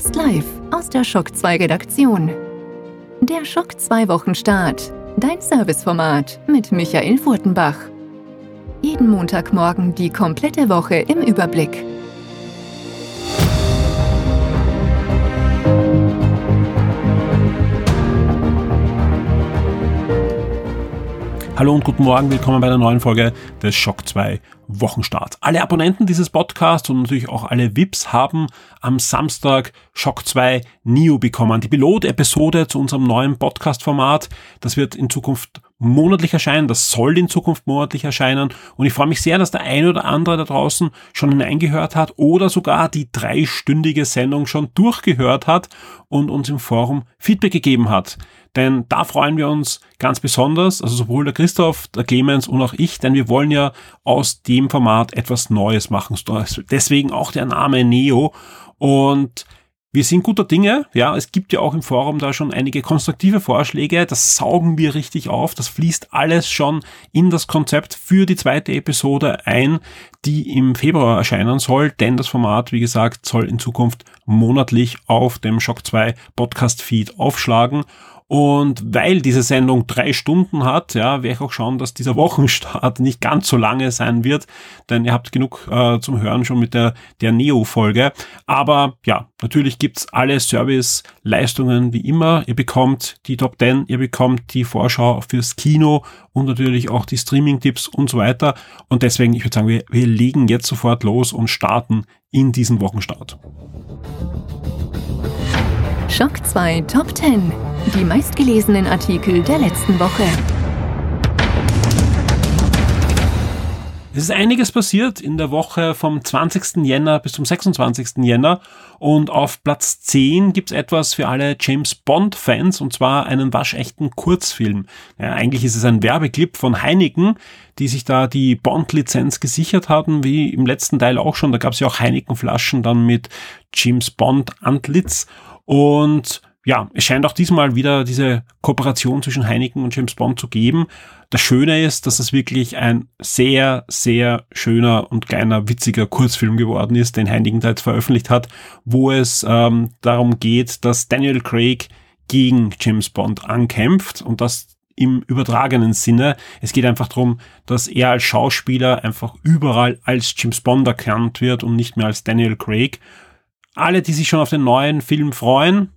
Fast live aus der Schock 2 Redaktion. Der Schock 2 Wochenstart. Dein Serviceformat mit Michael Furtenbach. Jeden Montagmorgen die komplette Woche im Überblick. Hallo und guten Morgen, willkommen bei einer neuen Folge des Shock 2 Wochenstart. Alle Abonnenten dieses Podcasts und natürlich auch alle VIPs haben am Samstag Shock 2 Neo bekommen. Die Pilot-Episode zu unserem neuen Podcast-Format. Das wird in Zukunft monatlich erscheinen. Das soll in Zukunft monatlich erscheinen. Und ich freue mich sehr, dass der eine oder andere da draußen schon hineingehört hat oder sogar die dreistündige Sendung schon durchgehört hat und uns im Forum Feedback gegeben hat. Denn da freuen wir uns ganz besonders, also sowohl der Christoph, der Clemens und auch ich, denn wir wollen ja aus dem Format etwas Neues machen. Deswegen auch der Name Neo. Und wir sind guter Dinge, ja, es gibt ja auch im Forum da schon einige konstruktive Vorschläge, das saugen wir richtig auf, das fließt alles schon in das Konzept für die zweite Episode ein, die im Februar erscheinen soll, denn das Format, wie gesagt, soll in Zukunft monatlich auf dem Shock 2 Podcast Feed aufschlagen und weil diese Sendung drei Stunden hat, ja, werde ich auch schauen, dass dieser Wochenstart nicht ganz so lange sein wird, denn ihr habt genug äh, zum Hören schon mit der, der Neo-Folge. Aber ja, natürlich gibt's alle Service-Leistungen wie immer. Ihr bekommt die Top 10, ihr bekommt die Vorschau fürs Kino und natürlich auch die Streaming-Tipps und so weiter. Und deswegen, ich würde sagen, wir, wir legen jetzt sofort los und starten in diesen Wochenstart. Schock 2 Top 10. Die meistgelesenen Artikel der letzten Woche. Es ist einiges passiert in der Woche vom 20. Jänner bis zum 26. Jänner und auf Platz 10 gibt's etwas für alle James Bond-Fans und zwar einen waschechten Kurzfilm. Ja, eigentlich ist es ein Werbeclip von Heineken, die sich da die Bond-Lizenz gesichert haben, wie im letzten Teil auch schon. Da gab's ja auch Heineken-Flaschen dann mit James Bond-Antlitz und ja, es scheint auch diesmal wieder diese Kooperation zwischen Heineken und James Bond zu geben. Das Schöne ist, dass es wirklich ein sehr, sehr schöner und kleiner, witziger Kurzfilm geworden ist, den Heineken da jetzt veröffentlicht hat, wo es ähm, darum geht, dass Daniel Craig gegen James Bond ankämpft und das im übertragenen Sinne. Es geht einfach darum, dass er als Schauspieler einfach überall als James Bond erkannt wird und nicht mehr als Daniel Craig alle, die sich schon auf den neuen Film freuen,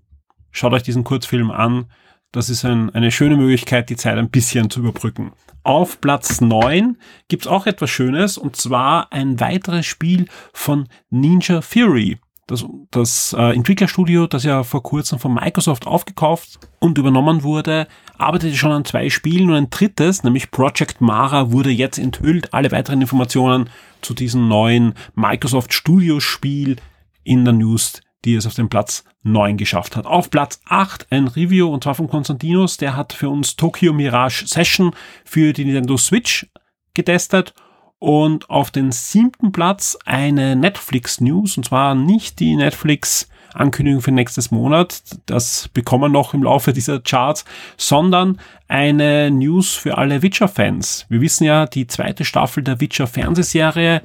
schaut euch diesen Kurzfilm an. Das ist ein, eine schöne Möglichkeit, die Zeit ein bisschen zu überbrücken. Auf Platz 9 gibt's auch etwas Schönes, und zwar ein weiteres Spiel von Ninja Theory. Das, das äh, Entwicklerstudio, das ja vor kurzem von Microsoft aufgekauft und übernommen wurde, arbeitete schon an zwei Spielen und ein drittes, nämlich Project Mara, wurde jetzt enthüllt. Alle weiteren Informationen zu diesem neuen Microsoft Studio Spiel in der News, die es auf den Platz 9 geschafft hat. Auf Platz 8 ein Review und zwar von Konstantinos, der hat für uns Tokyo Mirage Session für die Nintendo Switch getestet und auf den siebten Platz eine Netflix News und zwar nicht die Netflix Ankündigung für nächstes Monat, das bekommen wir noch im Laufe dieser Charts, sondern eine News für alle Witcher-Fans. Wir wissen ja, die zweite Staffel der Witcher-Fernsehserie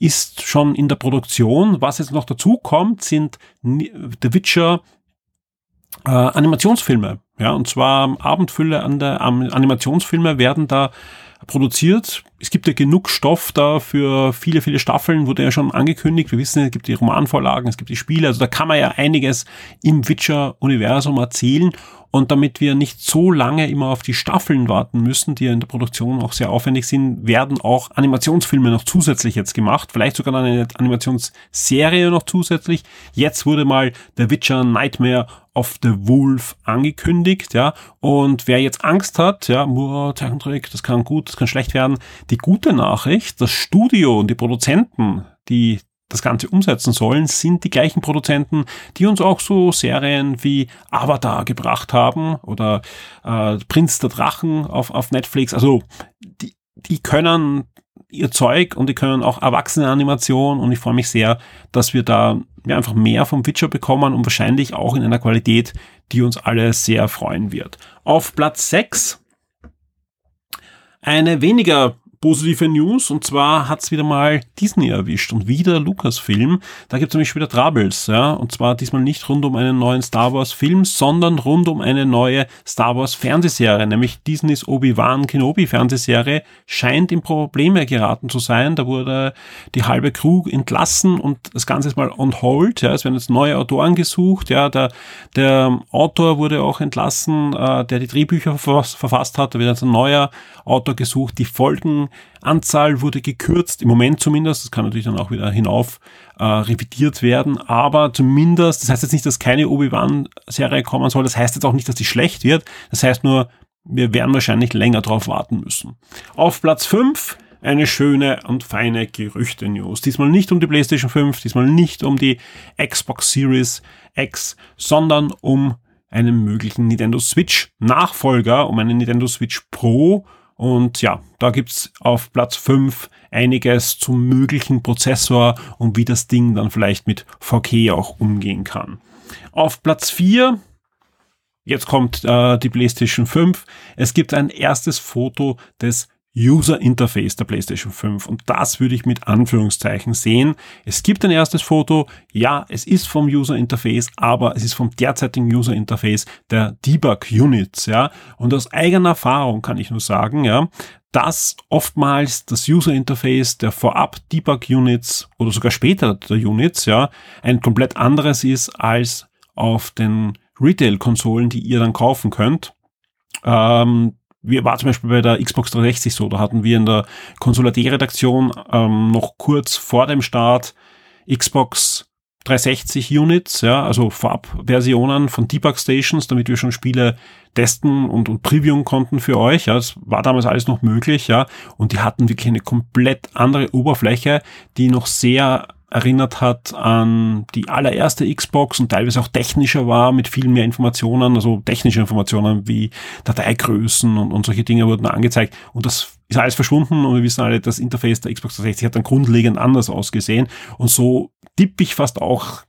ist schon in der Produktion. Was jetzt noch dazu kommt, sind The Witcher äh, Animationsfilme. Ja, und zwar Abendfülle an der Animationsfilme werden da produziert. Es gibt ja genug Stoff da für viele, viele Staffeln, wurde ja schon angekündigt. Wir wissen, es gibt die Romanvorlagen, es gibt die Spiele, also da kann man ja einiges im Witcher-Universum erzählen. Und damit wir nicht so lange immer auf die Staffeln warten müssen, die ja in der Produktion auch sehr aufwendig sind, werden auch Animationsfilme noch zusätzlich jetzt gemacht. Vielleicht sogar eine Animationsserie noch zusätzlich. Jetzt wurde mal The Witcher Nightmare of the Wolf angekündigt, ja. Und wer jetzt Angst hat, ja, Moore, Zeichentrick, das kann gut, das kann schlecht werden. Die gute Nachricht, das Studio und die Produzenten, die das Ganze umsetzen sollen, sind die gleichen Produzenten, die uns auch so Serien wie Avatar gebracht haben oder äh, Prinz der Drachen auf, auf Netflix. Also die, die können ihr Zeug und die können auch erwachsene Animation und ich freue mich sehr, dass wir da ja, einfach mehr vom Witcher bekommen und wahrscheinlich auch in einer Qualität, die uns alle sehr freuen wird. Auf Platz 6 eine weniger positive News. Und zwar hat's wieder mal Disney erwischt und wieder Lucasfilm. Da gibt's nämlich wieder Troubles, ja, und zwar diesmal nicht rund um einen neuen Star Wars Film, sondern rund um eine neue Star Wars Fernsehserie, nämlich Disneys Obi-Wan Kenobi Fernsehserie scheint in Probleme geraten zu sein. Da wurde die halbe Crew entlassen und das Ganze ist mal on hold, ja, es werden jetzt neue Autoren gesucht, ja, der, der Autor wurde auch entlassen, äh, der die Drehbücher verfasst hat, da wird jetzt ein neuer Autor gesucht, die Folgenanzahl wurde gekürzt, im Moment zumindest, das kann natürlich dann auch wieder hinauf äh, revidiert werden, aber zumindest, das heißt jetzt nicht, dass keine Obi-Wan-Serie kommen soll, das heißt jetzt auch nicht, dass die schlecht wird, das heißt nur, wir werden wahrscheinlich länger drauf warten müssen. Auf Platz 5 eine schöne und feine Gerüchte-News. Diesmal nicht um die PlayStation 5, diesmal nicht um die Xbox Series X, sondern um einen möglichen Nintendo Switch Nachfolger, um einen Nintendo Switch Pro und ja, da gibt's auf Platz 5 einiges zum möglichen Prozessor und wie das Ding dann vielleicht mit VK auch umgehen kann. Auf Platz 4 Jetzt kommt äh, die PlayStation 5. Es gibt ein erstes Foto des User Interface der PlayStation 5 und das würde ich mit Anführungszeichen sehen. Es gibt ein erstes Foto, ja, es ist vom User Interface, aber es ist vom derzeitigen User Interface der Debug Units, ja. Und aus eigener Erfahrung kann ich nur sagen, ja, dass oftmals das User Interface der vorab Debug Units oder sogar später der Units, ja, ein komplett anderes ist als auf den Retail-Konsolen, die ihr dann kaufen könnt. Ähm, wir war zum Beispiel bei der Xbox 360 so, da hatten wir in der Konsulat-Redaktion ähm, noch kurz vor dem Start Xbox 360 Units, ja, also Vorabversionen von Debug Stations, damit wir schon Spiele testen und, und previewen konnten für euch. Ja, das war damals alles noch möglich, ja. Und die hatten wirklich eine komplett andere Oberfläche, die noch sehr erinnert hat an die allererste Xbox und teilweise auch technischer war mit viel mehr Informationen, also technische Informationen wie Dateigrößen und, und solche Dinge wurden angezeigt. Und das ist alles verschwunden und wir wissen alle, das Interface der Xbox 360 hat dann grundlegend anders ausgesehen. Und so tippe ich fast auch,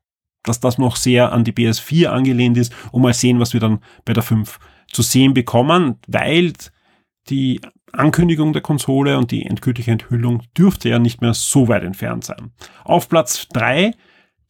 dass das noch sehr an die PS4 angelehnt ist und mal sehen, was wir dann bei der 5 zu sehen bekommen, weil die Ankündigung der Konsole und die endgültige Enthüllung dürfte ja nicht mehr so weit entfernt sein. Auf Platz drei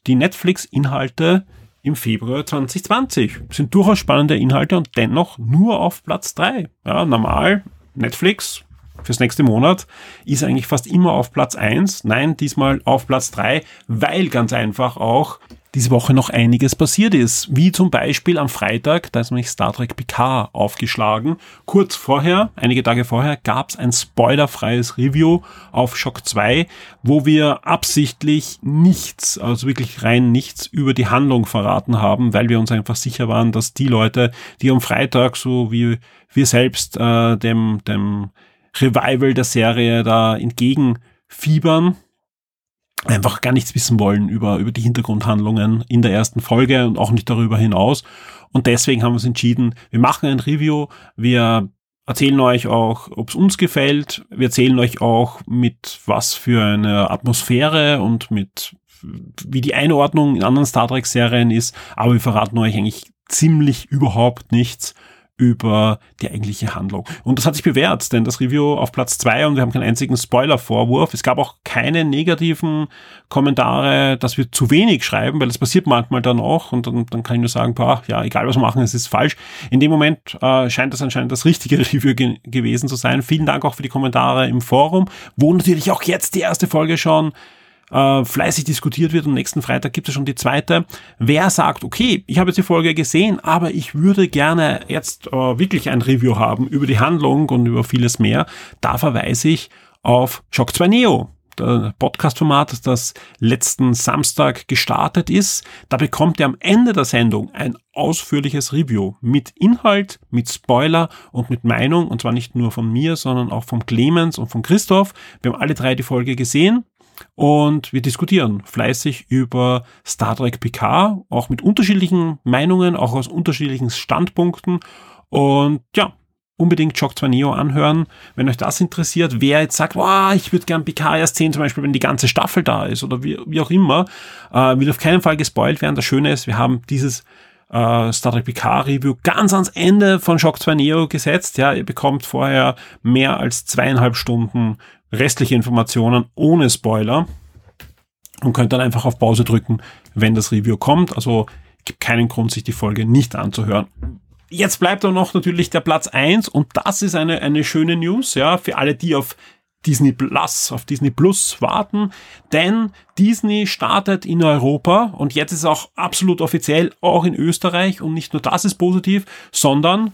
die Netflix-Inhalte im Februar 2020. Sind durchaus spannende Inhalte und dennoch nur auf Platz drei. Ja, normal Netflix fürs nächste Monat ist eigentlich fast immer auf Platz eins. Nein, diesmal auf Platz drei, weil ganz einfach auch diese Woche noch einiges passiert ist. Wie zum Beispiel am Freitag, da ist nämlich Star Trek Picard aufgeschlagen. Kurz vorher, einige Tage vorher, gab es ein spoilerfreies Review auf Shock 2, wo wir absichtlich nichts, also wirklich rein nichts über die Handlung verraten haben, weil wir uns einfach sicher waren, dass die Leute, die am Freitag, so wie wir selbst, äh, dem, dem Revival der Serie da entgegenfiebern, einfach gar nichts wissen wollen über, über die Hintergrundhandlungen in der ersten Folge und auch nicht darüber hinaus. Und deswegen haben wir uns entschieden, wir machen ein Review, wir erzählen euch auch, ob es uns gefällt, wir erzählen euch auch mit was für eine Atmosphäre und mit wie die Einordnung in anderen Star Trek Serien ist, aber wir verraten euch eigentlich ziemlich überhaupt nichts über die eigentliche Handlung. Und das hat sich bewährt, denn das Review auf Platz zwei und wir haben keinen einzigen Spoiler-Vorwurf. Es gab auch keine negativen Kommentare, dass wir zu wenig schreiben, weil das passiert manchmal dann auch und dann, dann kann ich nur sagen, boah, ja, egal was wir machen, es ist falsch. In dem Moment äh, scheint das anscheinend das richtige Review ge gewesen zu sein. Vielen Dank auch für die Kommentare im Forum, wo natürlich auch jetzt die erste Folge schon äh, fleißig diskutiert wird und nächsten Freitag gibt es schon die zweite. Wer sagt, okay, ich habe jetzt die Folge gesehen, aber ich würde gerne jetzt äh, wirklich ein Review haben über die Handlung und über vieles mehr, da verweise ich auf Shock 2 Neo Podcast-Format, das letzten Samstag gestartet ist. Da bekommt ihr am Ende der Sendung ein ausführliches Review mit Inhalt, mit Spoiler und mit Meinung. Und zwar nicht nur von mir, sondern auch vom Clemens und von Christoph. Wir haben alle drei die Folge gesehen. Und wir diskutieren fleißig über Star Trek Picard, auch mit unterschiedlichen Meinungen, auch aus unterschiedlichen Standpunkten. Und ja, unbedingt Shock 2 Neo anhören, wenn euch das interessiert. Wer jetzt sagt, wow, ich würde gern Picard erst sehen, zum Beispiel, wenn die ganze Staffel da ist oder wie, wie auch immer, äh, will auf keinen Fall gespoilt werden. Das Schöne ist, wir haben dieses äh, Star Trek Picard Review ganz ans Ende von Shock 2 Neo gesetzt. Ja, ihr bekommt vorher mehr als zweieinhalb Stunden restliche Informationen ohne Spoiler und könnt dann einfach auf Pause drücken, wenn das Review kommt. Also gibt keinen Grund, sich die Folge nicht anzuhören. Jetzt bleibt dann noch natürlich der Platz eins und das ist eine, eine schöne News, ja, für alle, die auf Disney Plus, auf Disney Plus warten, denn Disney startet in Europa und jetzt ist auch absolut offiziell auch in Österreich und nicht nur das ist positiv, sondern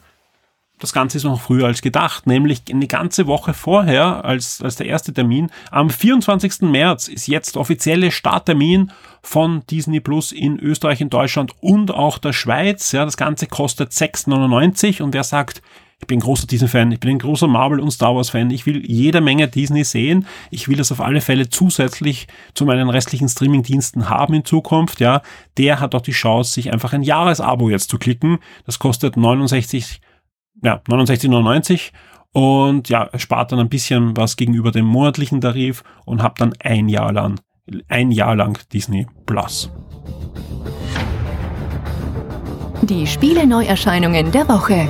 das Ganze ist noch früher als gedacht, nämlich eine ganze Woche vorher als, als der erste Termin. Am 24. März ist jetzt offizielle Starttermin von Disney Plus in Österreich, in Deutschland und auch der Schweiz. Ja, das Ganze kostet 6,99 und wer sagt, ich bin großer Disney-Fan, ich bin ein großer Marvel- und Star Wars-Fan, ich will jede Menge Disney sehen, ich will das auf alle Fälle zusätzlich zu meinen restlichen Streaming-Diensten haben in Zukunft, ja, der hat auch die Chance, sich einfach ein Jahresabo jetzt zu klicken. Das kostet 69 ja, 69,99 und ja, spart dann ein bisschen was gegenüber dem monatlichen Tarif und habt dann ein Jahr lang, ein Jahr lang Disney Plus. Die Spiele Neuerscheinungen der Woche.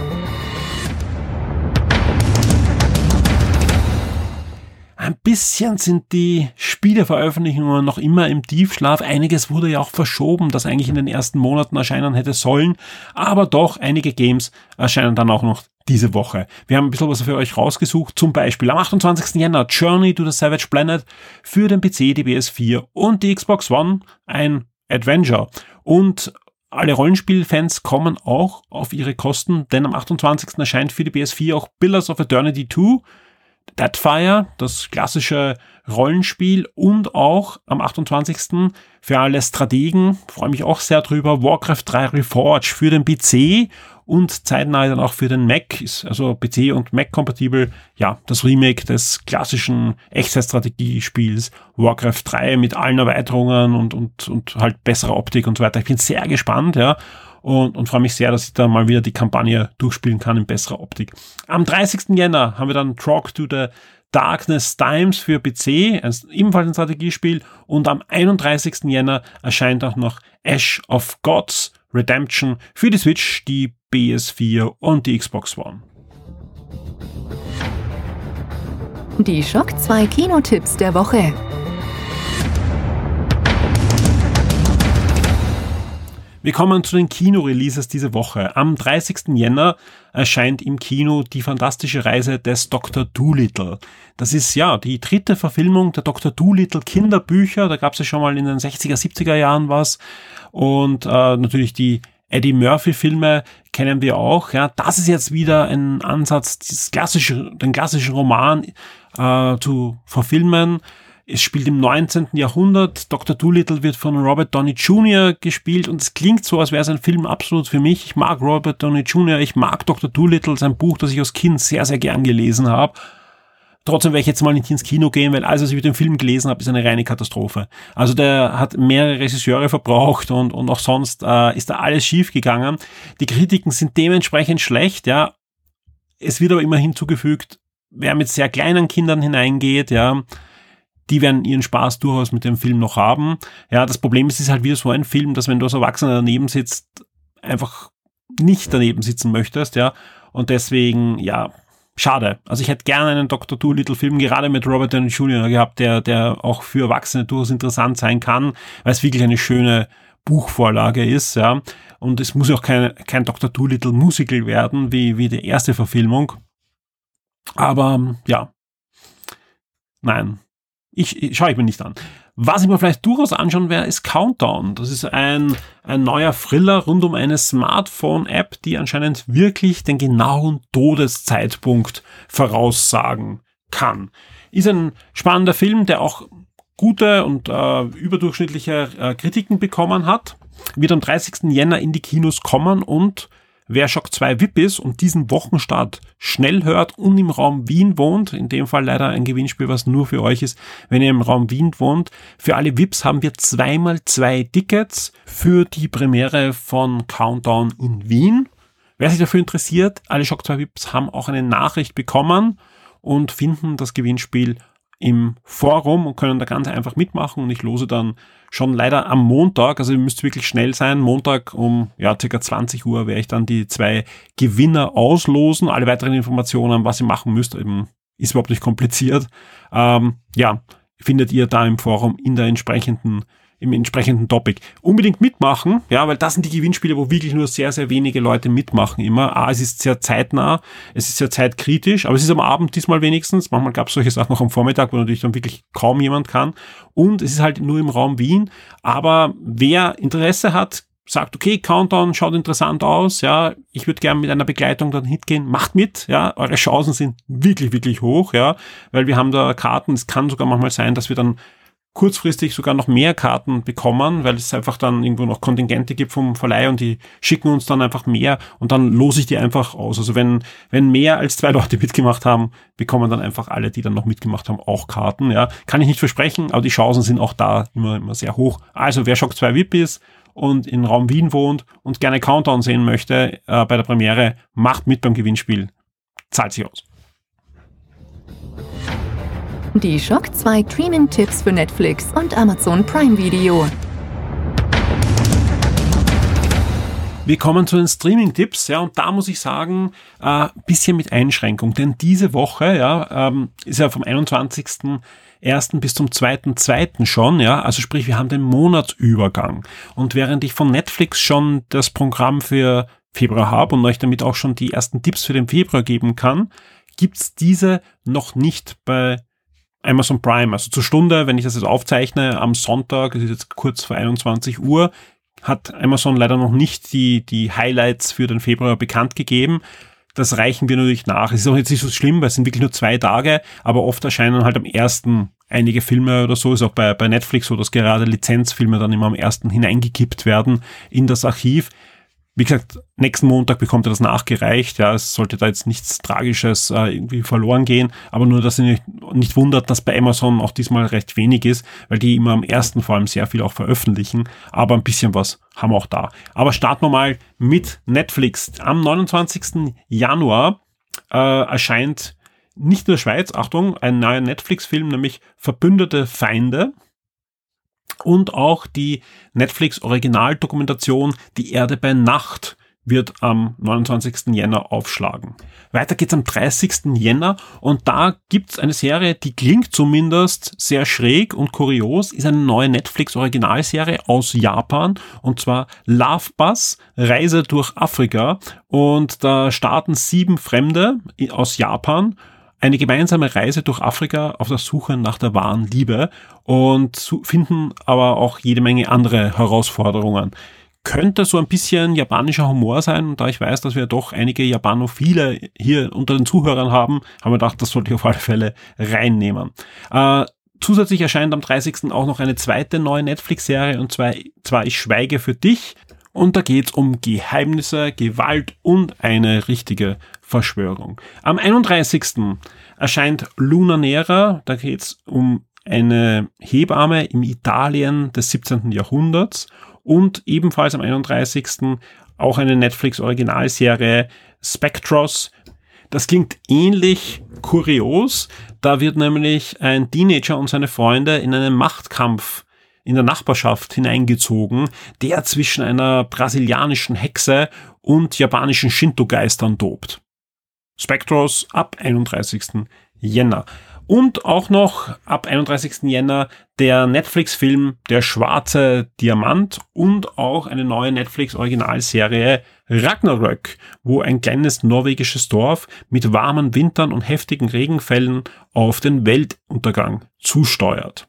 Bisschen sind die Spieleveröffentlichungen noch immer im Tiefschlaf. Einiges wurde ja auch verschoben, das eigentlich in den ersten Monaten erscheinen hätte sollen. Aber doch, einige Games erscheinen dann auch noch diese Woche. Wir haben ein bisschen was für euch rausgesucht. Zum Beispiel am 28. Jänner Journey to the Savage Planet für den PC, die PS4 und die Xbox One. Ein Adventure. Und alle Rollenspielfans kommen auch auf ihre Kosten, denn am 28. erscheint für die PS4 auch Pillars of Eternity 2 Deadfire, das klassische Rollenspiel und auch am 28. für alle Strategen, freue mich auch sehr drüber, Warcraft 3 Reforged für den PC und zeitnah dann auch für den Mac, ist also PC und Mac kompatibel, ja, das Remake des klassischen Echtzeitstrategiespiels Warcraft 3 mit allen Erweiterungen und, und, und halt besserer Optik und so weiter. Ich bin sehr gespannt, ja und, und freue mich sehr, dass ich da mal wieder die Kampagne durchspielen kann in besserer Optik. Am 30. Jänner haben wir dann Talk to the Darkness Times für PC, ebenfalls ein Strategiespiel. Und am 31. Jänner erscheint auch noch Ash of Gods Redemption für die Switch, die PS4 und die Xbox One. Die Schock 2 Kinotipps der Woche. Wir kommen zu den Kino-Releases diese Woche. Am 30. Jänner erscheint im Kino die fantastische Reise des Dr. Doolittle. Das ist ja die dritte Verfilmung der Dr. Doolittle Kinderbücher. Da gab es ja schon mal in den 60er, 70er Jahren was. Und äh, natürlich die Eddie Murphy-Filme kennen wir auch. Ja, das ist jetzt wieder ein Ansatz, das klassische, den klassischen Roman äh, zu verfilmen. Es spielt im 19. Jahrhundert. Dr. Doolittle wird von Robert Downey Jr. gespielt und es klingt so, als wäre es ein Film absolut für mich. Ich mag Robert Downey Jr., ich mag Dr. Doolittle, sein Buch, das ich als Kind sehr, sehr gern gelesen habe. Trotzdem werde ich jetzt mal nicht ins Kino gehen, weil alles, was ich mit dem Film gelesen habe, ist eine reine Katastrophe. Also der hat mehrere Regisseure verbraucht und, und auch sonst äh, ist da alles schief gegangen. Die Kritiken sind dementsprechend schlecht, ja. Es wird aber immer hinzugefügt, wer mit sehr kleinen Kindern hineingeht, ja, die werden ihren Spaß durchaus mit dem Film noch haben. Ja, das Problem ist, es ist halt wieder so ein Film, dass wenn du als Erwachsener daneben sitzt, einfach nicht daneben sitzen möchtest, ja. Und deswegen, ja, schade. Also ich hätte gerne einen Dr. Doolittle-Film, gerade mit Robert Downey Jr. gehabt, der, der auch für Erwachsene durchaus interessant sein kann, weil es wirklich eine schöne Buchvorlage ist, ja. Und es muss auch kein, kein Dr. Doolittle Musical werden, wie, wie die erste Verfilmung. Aber, ja. Nein, ich, ich schaue ich mir nicht an. Was ich mir vielleicht durchaus anschauen werde, ist Countdown. Das ist ein, ein neuer Thriller rund um eine Smartphone-App, die anscheinend wirklich den genauen Todeszeitpunkt voraussagen kann. Ist ein spannender Film, der auch gute und äh, überdurchschnittliche äh, Kritiken bekommen hat. Wird am 30. Jänner in die Kinos kommen und Wer Shock 2 VIP ist und diesen Wochenstart schnell hört und im Raum Wien wohnt, in dem Fall leider ein Gewinnspiel, was nur für euch ist, wenn ihr im Raum Wien wohnt. Für alle VIPs haben wir zweimal zwei Tickets für die Premiere von Countdown in Wien. Wer sich dafür interessiert, alle Shock 2 VIPs haben auch eine Nachricht bekommen und finden das Gewinnspiel im Forum und können da ganz einfach mitmachen und ich lose dann schon leider am Montag, also ihr müsst wirklich schnell sein, Montag um ja circa 20 Uhr werde ich dann die zwei Gewinner auslosen. Alle weiteren Informationen, was ihr machen müsst, eben ist überhaupt nicht kompliziert. Ähm, ja, findet ihr da im Forum in der entsprechenden im entsprechenden Topic. Unbedingt mitmachen, ja, weil das sind die Gewinnspiele, wo wirklich nur sehr, sehr wenige Leute mitmachen immer. Ah, es ist sehr zeitnah, es ist sehr zeitkritisch, aber es ist am Abend diesmal wenigstens. Manchmal gab es solche Sachen noch am Vormittag, wo natürlich dann wirklich kaum jemand kann. Und es ist halt nur im Raum Wien. Aber wer Interesse hat, sagt, okay, Countdown schaut interessant aus, ja, ich würde gerne mit einer Begleitung dann hingehen, macht mit, ja, eure Chancen sind wirklich, wirklich hoch, ja, weil wir haben da Karten, es kann sogar manchmal sein, dass wir dann kurzfristig sogar noch mehr Karten bekommen, weil es einfach dann irgendwo noch Kontingente gibt vom Verleih und die schicken uns dann einfach mehr und dann lose ich die einfach aus. Also wenn, wenn mehr als zwei Leute mitgemacht haben, bekommen dann einfach alle, die dann noch mitgemacht haben, auch Karten. Ja, kann ich nicht versprechen, aber die Chancen sind auch da immer, immer sehr hoch. Also wer Shock 2 VIP ist und in Raum Wien wohnt und gerne Countdown sehen möchte äh, bei der Premiere, macht mit beim Gewinnspiel. Zahlt sich aus. Die Shock 2 Streaming-Tipps für Netflix und Amazon Prime Video. Wir kommen zu den Streaming-Tipps, ja, und da muss ich sagen, äh, bisschen mit Einschränkung, denn diese Woche, ja, ähm, ist ja vom 21.01. bis zum 2.2. schon, ja, also sprich, wir haben den Monatsübergang. Und während ich von Netflix schon das Programm für Februar habe und euch damit auch schon die ersten Tipps für den Februar geben kann, gibt's diese noch nicht bei Amazon Prime. Also zur Stunde, wenn ich das jetzt aufzeichne, am Sonntag, es ist jetzt kurz vor 21 Uhr, hat Amazon leider noch nicht die, die Highlights für den Februar bekannt gegeben. Das reichen wir natürlich nach. Es ist auch jetzt nicht so schlimm, weil es sind wirklich nur zwei Tage, aber oft erscheinen halt am ersten einige Filme oder so. Ist auch bei, bei Netflix so, dass gerade Lizenzfilme dann immer am ersten hineingekippt werden in das Archiv. Wie gesagt, nächsten Montag bekommt er das nachgereicht. Ja, es sollte da jetzt nichts Tragisches äh, irgendwie verloren gehen. Aber nur, dass ihr nicht, nicht wundert, dass bei Amazon auch diesmal recht wenig ist, weil die immer am ersten vor allem sehr viel auch veröffentlichen. Aber ein bisschen was haben wir auch da. Aber starten wir mal mit Netflix. Am 29. Januar äh, erscheint nicht der Schweiz, Achtung, ein neuer Netflix-Film, nämlich Verbündete Feinde und auch die Netflix Originaldokumentation Die Erde bei Nacht wird am 29. Jänner aufschlagen. Weiter geht's am 30. Jänner und da gibt's eine Serie, die klingt zumindest sehr schräg und kurios, ist eine neue Netflix Originalserie aus Japan und zwar Love Bus, Reise durch Afrika und da starten sieben Fremde aus Japan eine gemeinsame Reise durch Afrika auf der Suche nach der wahren Liebe und finden aber auch jede Menge andere Herausforderungen. Könnte so ein bisschen japanischer Humor sein, und da ich weiß, dass wir doch einige Japanophile hier unter den Zuhörern haben, haben wir gedacht, das sollte ich auf alle Fälle reinnehmen. Äh, zusätzlich erscheint am 30. auch noch eine zweite neue Netflix-Serie, und zwar, zwar Ich schweige für dich. Und da geht's um Geheimnisse, Gewalt und eine richtige Verschwörung. Am 31. erscheint Luna Nera, da geht's um eine Hebamme im Italien des 17. Jahrhunderts und ebenfalls am 31. auch eine Netflix-Originalserie Spectros. Das klingt ähnlich kurios. Da wird nämlich ein Teenager und seine Freunde in einen Machtkampf in der Nachbarschaft hineingezogen, der zwischen einer brasilianischen Hexe und japanischen Shinto-Geistern tobt. Spectros ab 31. Jänner. Und auch noch ab 31. Jänner der Netflix-Film Der schwarze Diamant und auch eine neue Netflix-Originalserie Ragnarök, wo ein kleines norwegisches Dorf mit warmen Wintern und heftigen Regenfällen auf den Weltuntergang zusteuert.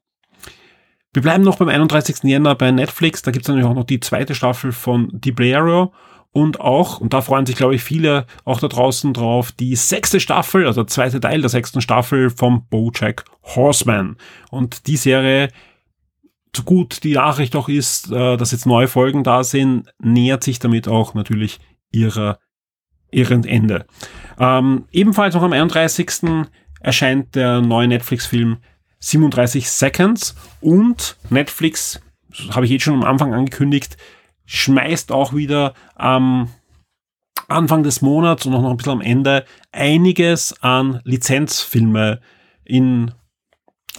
Wir bleiben noch beim 31. Jänner bei Netflix. Da gibt es natürlich auch noch die zweite Staffel von Diblero und auch, und da freuen sich, glaube ich, viele auch da draußen drauf, die sechste Staffel, also der zweite Teil der sechsten Staffel vom Bojack Horseman. Und die Serie, so gut die Nachricht auch ist, äh, dass jetzt neue Folgen da sind, nähert sich damit auch natürlich ihrer, ihrem Ende. Ähm, ebenfalls noch am 31. erscheint der neue Netflix-Film 37 Seconds und Netflix, habe ich jetzt schon am Anfang angekündigt, schmeißt auch wieder am Anfang des Monats und auch noch ein bisschen am Ende einiges an Lizenzfilme in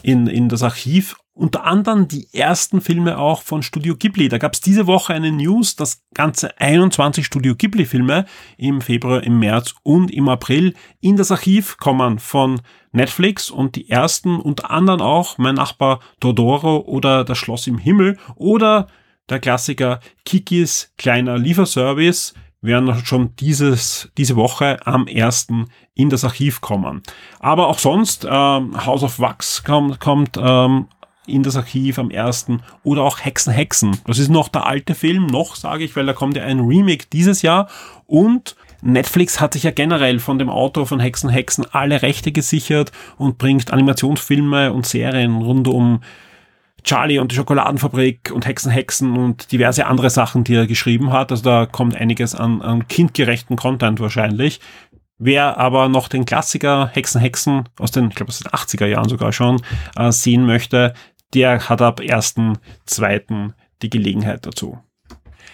in, in das Archiv unter anderem die ersten Filme auch von Studio Ghibli. Da gab es diese Woche eine News, dass ganze 21 Studio Ghibli-Filme im Februar, im März und im April in das Archiv kommen von Netflix und die ersten unter anderem auch Mein Nachbar Todoro oder Das Schloss im Himmel oder der Klassiker Kikis kleiner Lieferservice werden schon dieses, diese Woche am ersten in das Archiv kommen. Aber auch sonst, ähm, House of Wax kommt, kommt ähm, in das Archiv am ersten oder auch Hexen Hexen. Das ist noch der alte Film, noch sage ich, weil da kommt ja ein Remake dieses Jahr und Netflix hat sich ja generell von dem Autor von Hexen Hexen alle Rechte gesichert und bringt Animationsfilme und Serien rund um Charlie und die Schokoladenfabrik und Hexen Hexen und diverse andere Sachen, die er geschrieben hat. Also da kommt einiges an, an kindgerechten Content wahrscheinlich. Wer aber noch den Klassiker Hexen Hexen aus den, ich glaube aus den 80er Jahren sogar schon äh, sehen möchte, der hat ab 1.2. die Gelegenheit dazu.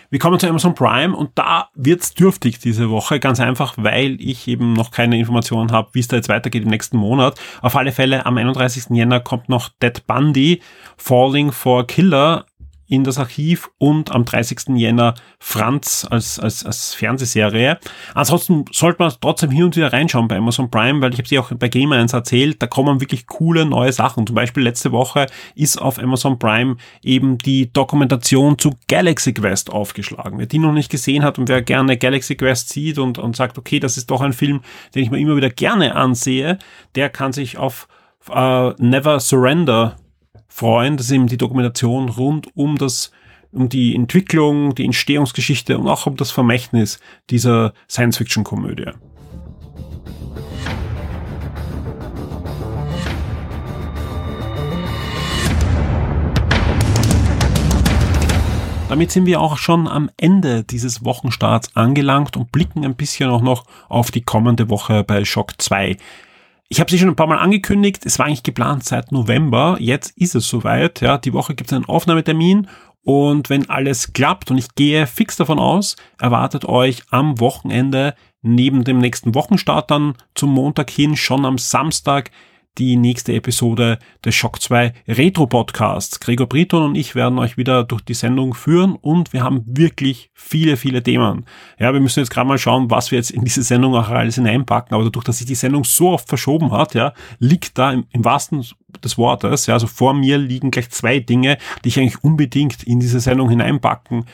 Wir kommen zu Amazon Prime und da wird's dürftig diese Woche, ganz einfach, weil ich eben noch keine Informationen habe, wie es da jetzt weitergeht im nächsten Monat. Auf alle Fälle am 31. Jänner kommt noch Dead Bundy, Falling for Killer in das Archiv und am 30. Jänner Franz als, als, als Fernsehserie. Ansonsten sollte man trotzdem hin und wieder reinschauen bei Amazon Prime, weil ich habe sie auch bei Game 1 erzählt, da kommen wirklich coole neue Sachen. Zum Beispiel letzte Woche ist auf Amazon Prime eben die Dokumentation zu Galaxy Quest aufgeschlagen. Wer die noch nicht gesehen hat und wer gerne Galaxy Quest sieht und, und sagt, okay, das ist doch ein Film, den ich mir immer wieder gerne ansehe, der kann sich auf uh, Never Surrender freuen. Das ist eben die Dokumentation rund um das um die Entwicklung, die Entstehungsgeschichte und auch um das Vermächtnis dieser Science-Fiction-Komödie. Damit sind wir auch schon am Ende dieses Wochenstarts angelangt und blicken ein bisschen auch noch auf die kommende Woche bei Shock 2. Ich habe sie schon ein paar Mal angekündigt. Es war eigentlich geplant seit November. Jetzt ist es soweit. Ja, die Woche gibt es einen Aufnahmetermin. Und wenn alles klappt, und ich gehe fix davon aus, erwartet euch am Wochenende neben dem nächsten Wochenstart dann zum Montag hin schon am Samstag die nächste Episode des Shock 2 Retro Podcasts. Gregor Briton und ich werden euch wieder durch die Sendung führen und wir haben wirklich viele, viele Themen. Ja, wir müssen jetzt gerade mal schauen, was wir jetzt in diese Sendung auch alles hineinpacken, aber dadurch, dass sich die Sendung so oft verschoben hat, ja, liegt da im, im wahrsten des Wortes, ja, also vor mir liegen gleich zwei Dinge, die ich eigentlich unbedingt in diese Sendung hineinpacken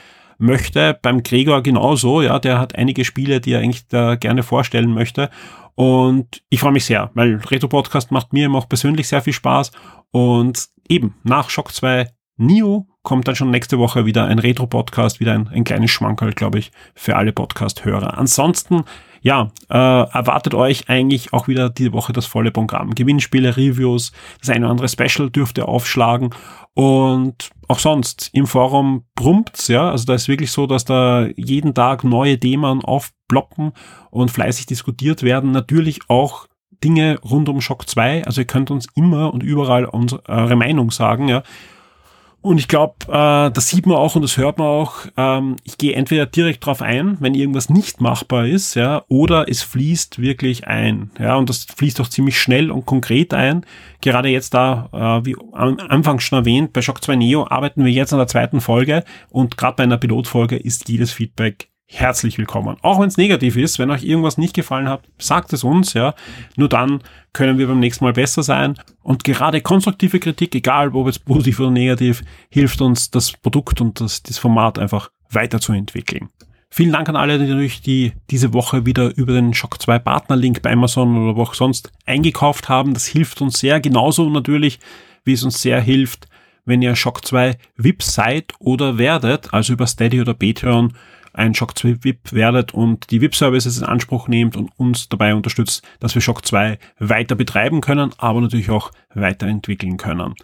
möchte. Beim Gregor genauso, ja, der hat einige Spiele, die er eigentlich da gerne vorstellen möchte. Und ich freue mich sehr, weil Retro Podcast macht mir immer auch persönlich sehr viel Spaß. Und eben nach Shock 2 Neo kommt dann schon nächste Woche wieder ein Retro-Podcast, wieder ein, ein kleines Schmankerl, glaube ich, für alle Podcast-Hörer. Ansonsten, ja, äh, erwartet euch eigentlich auch wieder diese Woche das volle Programm. Gewinnspiele, Reviews, das eine oder andere Special dürfte aufschlagen und auch sonst im Forum brummt's, ja. Also da ist wirklich so, dass da jeden Tag neue Themen aufploppen und fleißig diskutiert werden. Natürlich auch Dinge rund um Shock 2. Also ihr könnt uns immer und überall unsere, Meinung sagen, ja. Und ich glaube, äh, das sieht man auch und das hört man auch. Ähm, ich gehe entweder direkt drauf ein, wenn irgendwas nicht machbar ist, ja, oder es fließt wirklich ein, ja, und das fließt auch ziemlich schnell und konkret ein. Gerade jetzt da, äh, wie am Anfang schon erwähnt, bei Shock 2 Neo arbeiten wir jetzt an der zweiten Folge und gerade bei einer Pilotfolge ist jedes Feedback herzlich willkommen. Auch wenn es negativ ist, wenn euch irgendwas nicht gefallen hat, sagt es uns, ja. Nur dann können wir beim nächsten Mal besser sein. Und gerade konstruktive Kritik, egal ob es positiv oder negativ, hilft uns, das Produkt und das, das Format einfach weiterzuentwickeln. Vielen Dank an alle, die natürlich die diese Woche wieder über den Shock 2 Partnerlink bei Amazon oder wo auch sonst eingekauft haben. Das hilft uns sehr. Genauso natürlich, wie es uns sehr hilft, wenn ihr Shock 2 VIP seid oder werdet, also über Steady oder Patreon ein Shock 2 VIP werdet und die VIP-Services in Anspruch nehmt und uns dabei unterstützt, dass wir Shock 2 weiter betreiben können, aber natürlich auch weiterentwickeln können.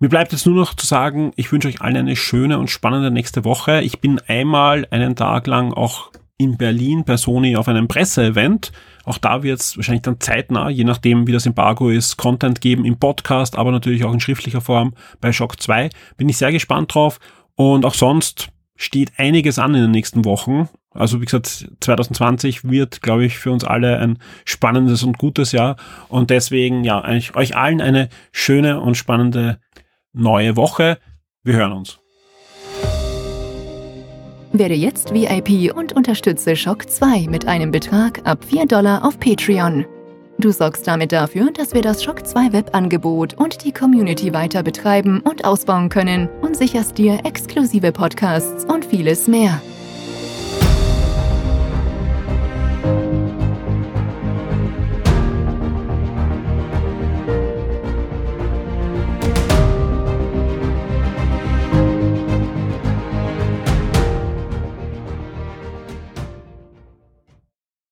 Mir bleibt jetzt nur noch zu sagen, ich wünsche euch allen eine schöne und spannende nächste Woche. Ich bin einmal einen Tag lang auch in Berlin bei Sony auf einem Presseevent. Auch da wird es wahrscheinlich dann zeitnah, je nachdem wie das Embargo ist, Content geben im Podcast, aber natürlich auch in schriftlicher Form bei Shock 2. Bin ich sehr gespannt drauf. Und auch sonst steht einiges an in den nächsten Wochen. Also wie gesagt, 2020 wird, glaube ich, für uns alle ein spannendes und gutes Jahr. Und deswegen, ja, euch allen eine schöne und spannende neue Woche. Wir hören uns. Werde jetzt VIP und unterstütze Shock 2 mit einem Betrag ab 4 Dollar auf Patreon. Du sorgst damit dafür, dass wir das Shock 2 Webangebot und die Community weiter betreiben und ausbauen können und sicherst dir exklusive Podcasts und vieles mehr.